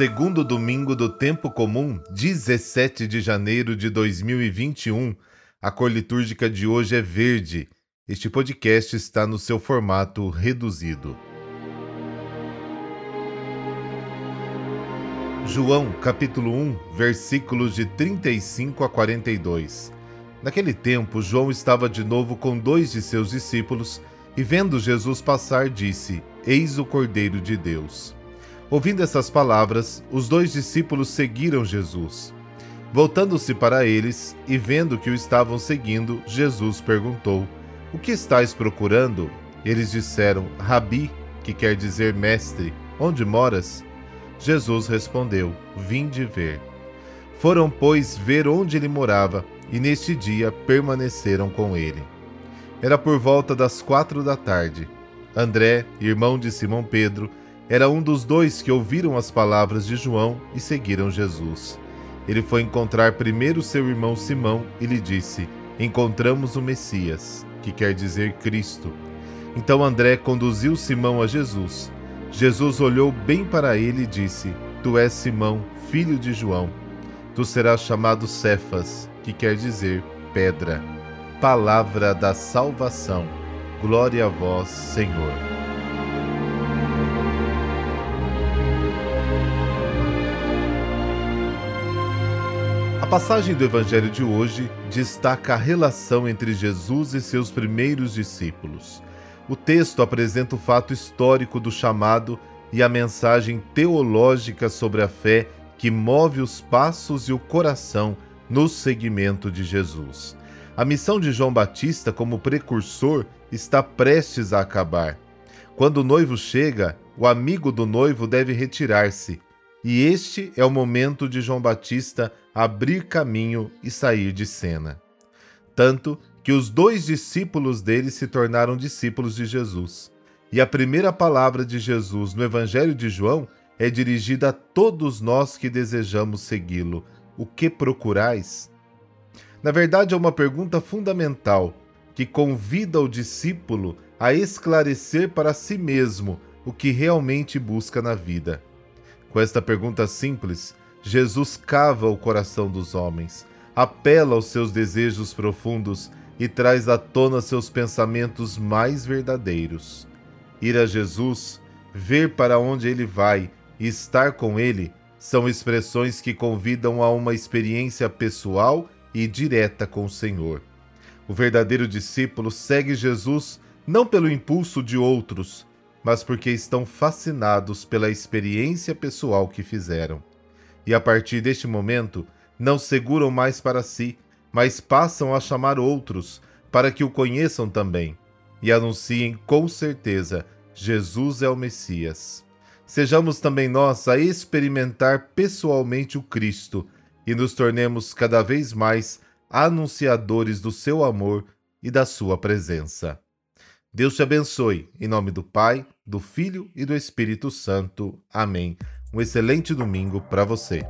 segundo domingo do tempo comum, 17 de janeiro de 2021. A cor litúrgica de hoje é verde. Este podcast está no seu formato reduzido. João, capítulo 1, versículos de 35 a 42. Naquele tempo, João estava de novo com dois de seus discípulos e, vendo Jesus passar, disse: Eis o Cordeiro de Deus. Ouvindo essas palavras, os dois discípulos seguiram Jesus. Voltando-se para eles e vendo que o estavam seguindo, Jesus perguntou: O que estáis procurando? Eles disseram: Rabi, que quer dizer mestre, onde moras? Jesus respondeu: Vinde ver. Foram, pois, ver onde ele morava, e neste dia permaneceram com ele. Era por volta das quatro da tarde. André, irmão de Simão Pedro, era um dos dois que ouviram as palavras de João e seguiram Jesus. Ele foi encontrar primeiro seu irmão Simão e lhe disse: Encontramos o Messias, que quer dizer Cristo. Então André conduziu Simão a Jesus. Jesus olhou bem para ele e disse: Tu és Simão, filho de João. Tu serás chamado Cefas, que quer dizer pedra. Palavra da salvação. Glória a vós, Senhor. Passagem do Evangelho de hoje destaca a relação entre Jesus e seus primeiros discípulos. O texto apresenta o fato histórico do chamado e a mensagem teológica sobre a fé que move os passos e o coração no seguimento de Jesus. A missão de João Batista como precursor está prestes a acabar. Quando o noivo chega, o amigo do noivo deve retirar-se e este é o momento de João Batista abrir caminho e sair de cena. Tanto que os dois discípulos dele se tornaram discípulos de Jesus. E a primeira palavra de Jesus no Evangelho de João é dirigida a todos nós que desejamos segui-lo. O que procurais? Na verdade, é uma pergunta fundamental que convida o discípulo a esclarecer para si mesmo o que realmente busca na vida. Com esta pergunta simples, Jesus cava o coração dos homens, apela aos seus desejos profundos e traz à tona seus pensamentos mais verdadeiros. Ir a Jesus, ver para onde ele vai e estar com ele são expressões que convidam a uma experiência pessoal e direta com o Senhor. O verdadeiro discípulo segue Jesus não pelo impulso de outros, mas porque estão fascinados pela experiência pessoal que fizeram. E a partir deste momento, não seguram mais para si, mas passam a chamar outros para que o conheçam também e anunciem com certeza: Jesus é o Messias. Sejamos também nós a experimentar pessoalmente o Cristo e nos tornemos cada vez mais anunciadores do seu amor e da sua presença. Deus te abençoe. Em nome do Pai, do Filho e do Espírito Santo. Amém. Um excelente domingo para você.